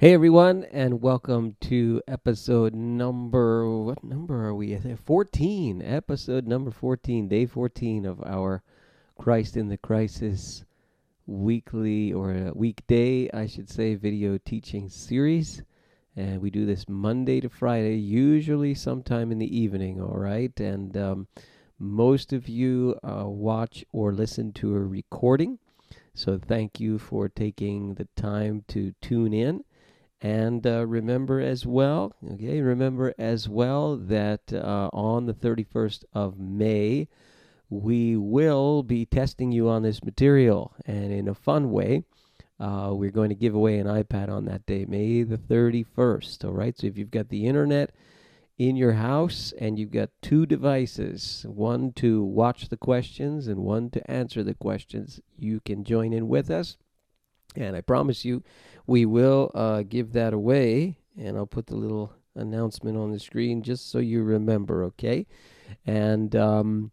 Hey everyone, and welcome to episode number what number are we? at? 14. Episode number 14, day 14 of our Christ in the Crisis weekly or weekday, I should say, video teaching series. And we do this Monday to Friday, usually sometime in the evening, all right? And um, most of you uh, watch or listen to a recording. So thank you for taking the time to tune in. And uh, remember as well, okay, remember as well that uh, on the 31st of May, we will be testing you on this material. And in a fun way, uh, we're going to give away an iPad on that day, May the 31st. All right, so if you've got the internet in your house and you've got two devices, one to watch the questions and one to answer the questions, you can join in with us. And I promise you, we will uh, give that away. And I'll put the little announcement on the screen just so you remember, okay? And um,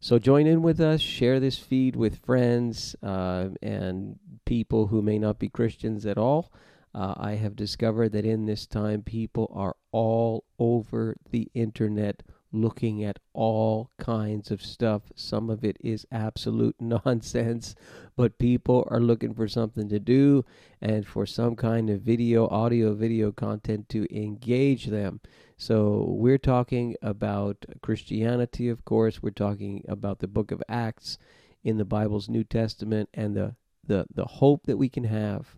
so join in with us, share this feed with friends uh, and people who may not be Christians at all. Uh, I have discovered that in this time, people are all over the internet looking at all kinds of stuff. Some of it is absolute nonsense, but people are looking for something to do and for some kind of video, audio, video content to engage them. So, we're talking about Christianity, of course. We're talking about the book of Acts in the Bible's New Testament and the, the, the hope that we can have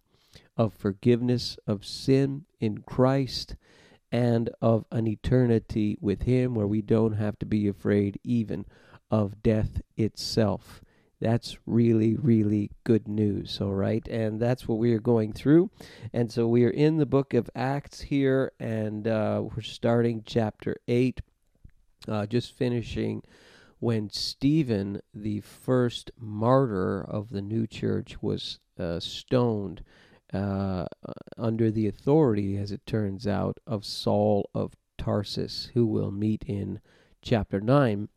of forgiveness of sin in Christ and of an eternity with Him where we don't have to be afraid even of death itself. That's really, really good news, all right? And that's what we are going through. And so we are in the book of Acts here, and uh, we're starting chapter 8, uh, just finishing when Stephen, the first martyr of the new church, was uh, stoned uh, under the authority, as it turns out, of Saul of Tarsus, who we'll meet in chapter 9.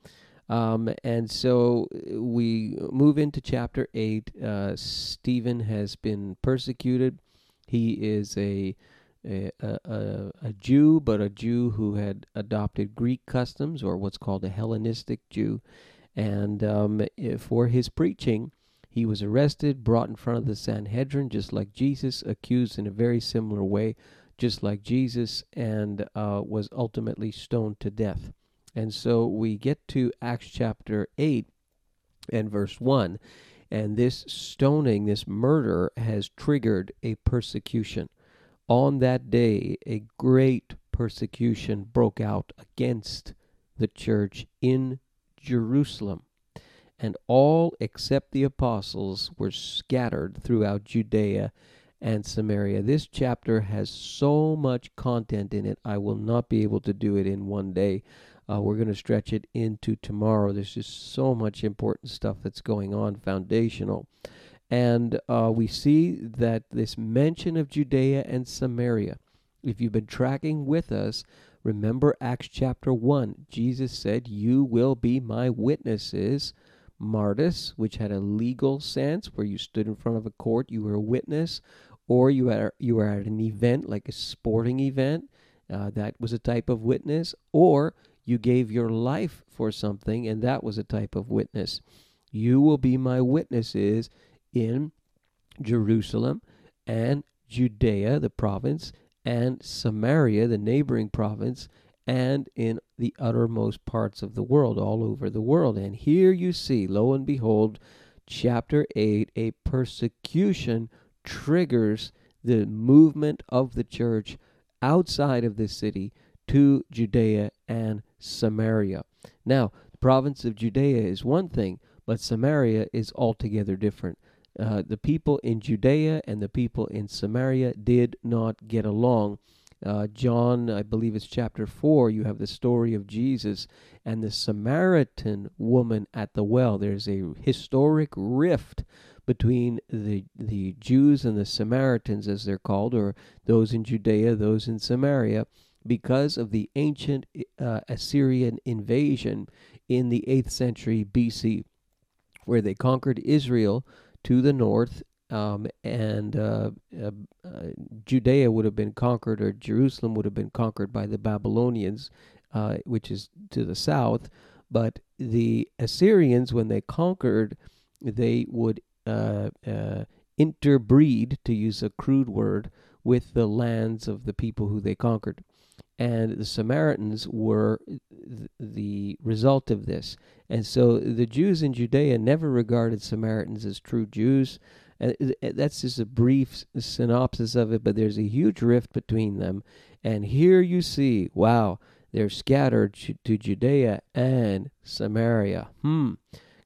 Um, and so uh, we move into chapter 8. Uh, Stephen has been persecuted. He is a, a, a, a Jew, but a Jew who had adopted Greek customs, or what's called a Hellenistic Jew. And um, for his preaching, he was arrested, brought in front of the Sanhedrin, just like Jesus, accused in a very similar way, just like Jesus, and uh, was ultimately stoned to death. And so we get to Acts chapter 8 and verse 1. And this stoning, this murder, has triggered a persecution. On that day, a great persecution broke out against the church in Jerusalem and all except the apostles were scattered throughout Judea and Samaria. This chapter has so much content in it, I will not be able to do it in one day. Uh, we're going to stretch it into tomorrow. There's just so much important stuff that's going on, foundational. And uh, we see that this mention of Judea and Samaria, if you've been tracking with us, remember Acts chapter 1. Jesus said, You will be my witnesses martis, which had a legal sense where you stood in front of a court, you were a witness, or you were you were at an event like a sporting event, uh, that was a type of witness, or you gave your life for something, and that was a type of witness. You will be my witnesses in Jerusalem and Judea, the province, and Samaria, the neighboring province, and in the uttermost parts of the world, all over the world. And here you see, lo and behold, chapter 8, a persecution triggers the movement of the church outside of the city to Judea and Samaria. Now, the province of Judea is one thing, but Samaria is altogether different. Uh, the people in Judea and the people in Samaria did not get along uh, John, I believe it's chapter 4, you have the story of Jesus and the Samaritan woman at the well. There's a historic rift between the the Jews and the Samaritans as they're called or those in Judea, those in Samaria because of the ancient uh, Assyrian invasion in the 8th century BC where they conquered Israel to the north um, and uh, uh, uh, Judea would have been conquered, or Jerusalem would have been conquered by the Babylonians, uh, which is to the south. But the Assyrians, when they conquered, they would uh, interbreed, to use a crude word, with the lands of the people who they conquered. And the Samaritans were th- the result of this. And so the Jews in Judea never regarded Samaritans as true Jews. And that's just a brief synopsis of it, but there's a huge rift between them. And here you see, wow, they're scattered to Judea and Samaria. Hmm.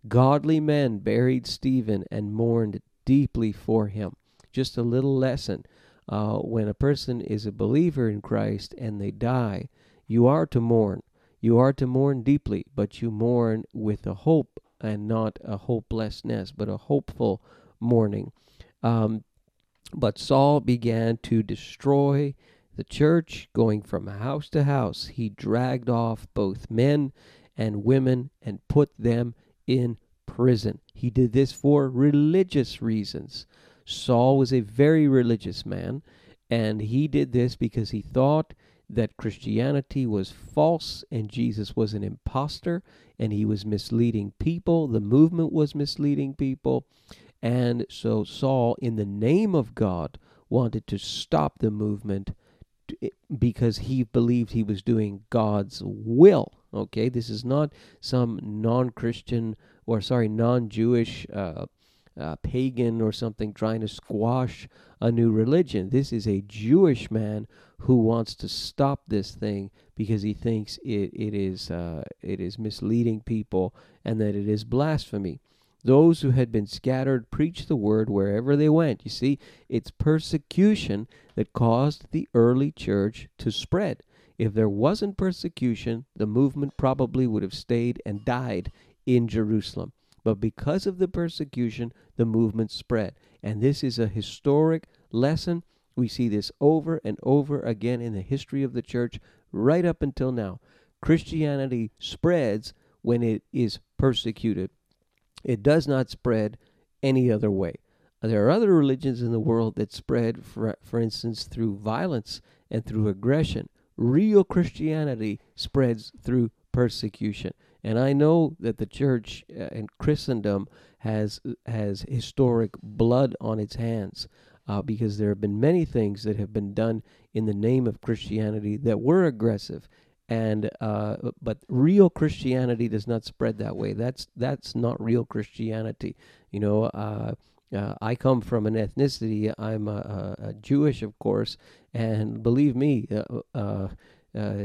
Godly men buried Stephen and mourned deeply for him. Just a little lesson. Uh, when a person is a believer in Christ and they die, you are to mourn. You are to mourn deeply, but you mourn with a hope and not a hopelessness, but a hopeful mourning. Um, but Saul began to destroy the church, going from house to house. He dragged off both men and women and put them in prison. He did this for religious reasons. Saul was a very religious man, and he did this because he thought that Christianity was false and Jesus was an impostor and he was misleading people. The movement was misleading people. And so Saul, in the name of God, wanted to stop the movement because he believed he was doing God's will. Okay, this is not some non Christian or, sorry, non Jewish uh, uh, pagan or something trying to squash a new religion. This is a Jewish man who wants to stop this thing because he thinks it, it is uh, it is misleading people and that it is blasphemy. Those who had been scattered preached the word wherever they went. You see, it's persecution that caused the early church to spread. If there wasn't persecution, the movement probably would have stayed and died in Jerusalem. But because of the persecution, the movement spread. And this is a historic lesson. We see this over and over again in the history of the church, right up until now. Christianity spreads when it is persecuted. It does not spread any other way. There are other religions in the world that spread, for, for instance, through violence and through aggression. Real Christianity spreads through persecution. And I know that the church uh, in Christendom has has historic blood on its hands uh, because there have been many things that have been done in the name of Christianity that were aggressive and uh, but real Christianity does not spread that way. That's that's not real Christianity. You know, uh, uh, I come from an ethnicity. I'm a, a, Jewish, of course, and believe me, uh, uh, uh,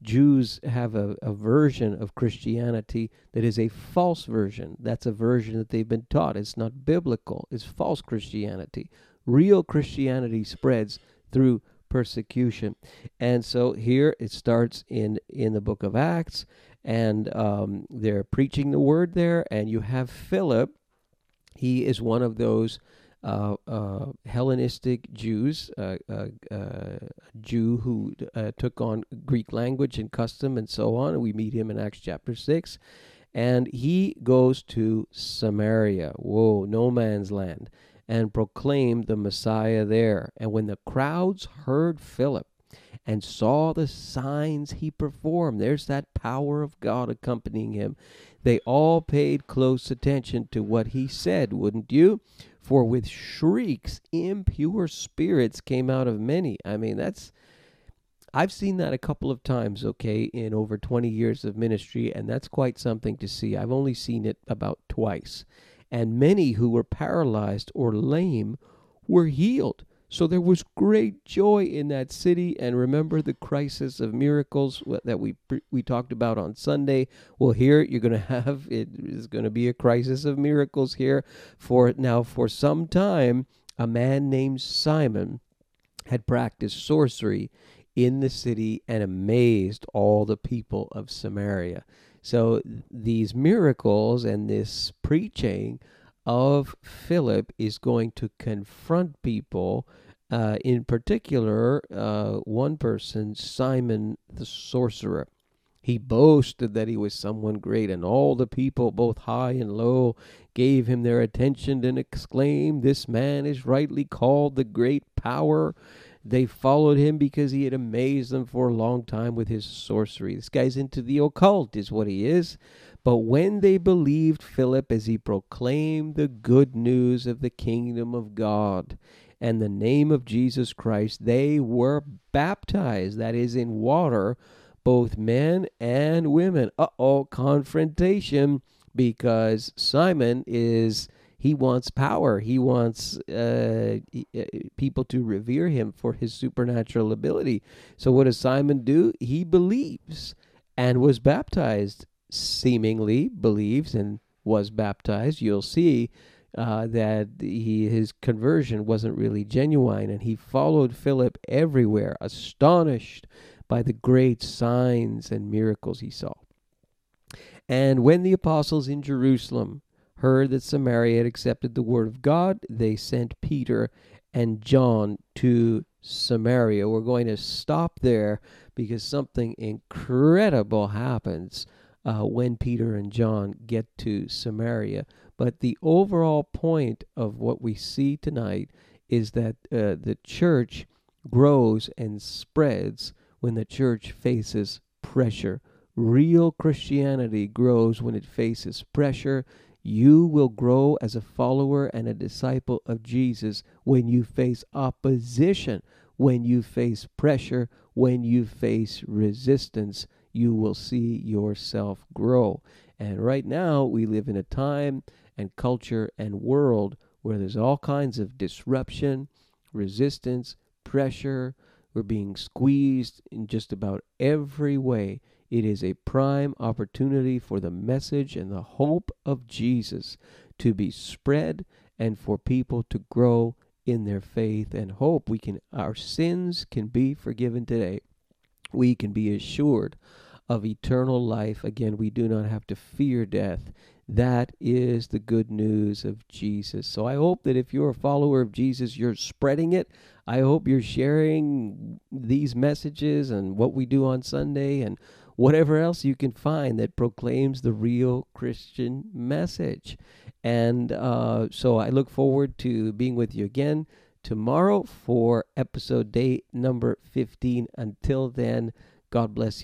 Jews have a, a version of Christianity that is a false version. That's a version that they've been taught. It's not biblical. It's false Christianity. Real Christianity spreads through persecution. And so here it starts in in the book of Acts, and um, they're preaching the word there, and you have Philip. He is one of those uh, uh, Hellenistic Jews, uh, uh, uh Jew who uh, took on Greek language and custom and so on. We meet him in Acts chapter 6. And he goes to Samaria. Whoa, no man's land and proclaimed the Messiah there. And when the crowds heard Philip and saw the signs he performed, there's that power of God accompanying him, they all paid close attention to what he said, wouldn't you? For with shrieks, impure spirits came out of many. I mean, that's. I've seen that a couple of times, okay, in over 20 years of ministry, and that's quite something to see. I've only seen it about twice and many who were paralyzed or lame were healed. So there was great joy in that city. And remember the crisis of miracles that we we talked about on Sunday. Well, here you're going to have it is going to be a crisis of miracles here. For now, for some time, a man named Simon had practiced sorcery in the city and amazed all the people of Samaria. So these miracles and this preaching of Philip is going to confront people. Uh, in particular, uh, one person, Simon the sorcerer. He boasted that he was someone great, and all the people, both high and low, gave him their attention and exclaimed, This man is rightly called the great power. They followed him because he had amazed them for a long time with his sorcery. This guy's into the occult, is what he is. But when they believed Philip as he proclaimed the good news of the kingdom of God and the name of Jesus Christ, they were baptized, that is, in water, both men and women. Uh oh, confrontation because Simon is he wants power. He wants uh, people to revere him for his supernatural ability. So, what does Simon do? He believes and was baptized, seemingly believes and was baptized. You'll see uh, that he his conversion wasn't really genuine, and he followed Philip everywhere, astonished by the great signs and miracles he saw. And when the apostles in Jerusalem heard that Samaria had accepted the word of God, they sent Peter and John to Samaria. We're going to stop there because something incredible happens uh, when Peter and John get to Samaria. But the overall point of what we see tonight is that uh, the church grows and spreads when the church faces pressure. Real Christianity grows when it faces pressure. You will grow as a follower and a disciple of Jesus when you face opposition, when you face pressure, when you face resistance. You will see yourself grow. And right now, we live in a time and culture and world where there's all kinds of disruption, resistance, pressure. We're being squeezed in just about every way. It is a prime opportunity for the message and the hope of Jesus to be spread and for people to grow in their faith and hope. We can our sins can be forgiven today. We can be assured of eternal life. Again, we do not have to fear death. That is the good news of Jesus. So I hope that if you're a follower of Jesus, you're spreading it. I hope you're sharing these messages and what we do on Sunday and whatever else you can find that proclaims the real Christian message. And uh, so I look forward to being with you again tomorrow for episode day number 15. Until then, God bless you.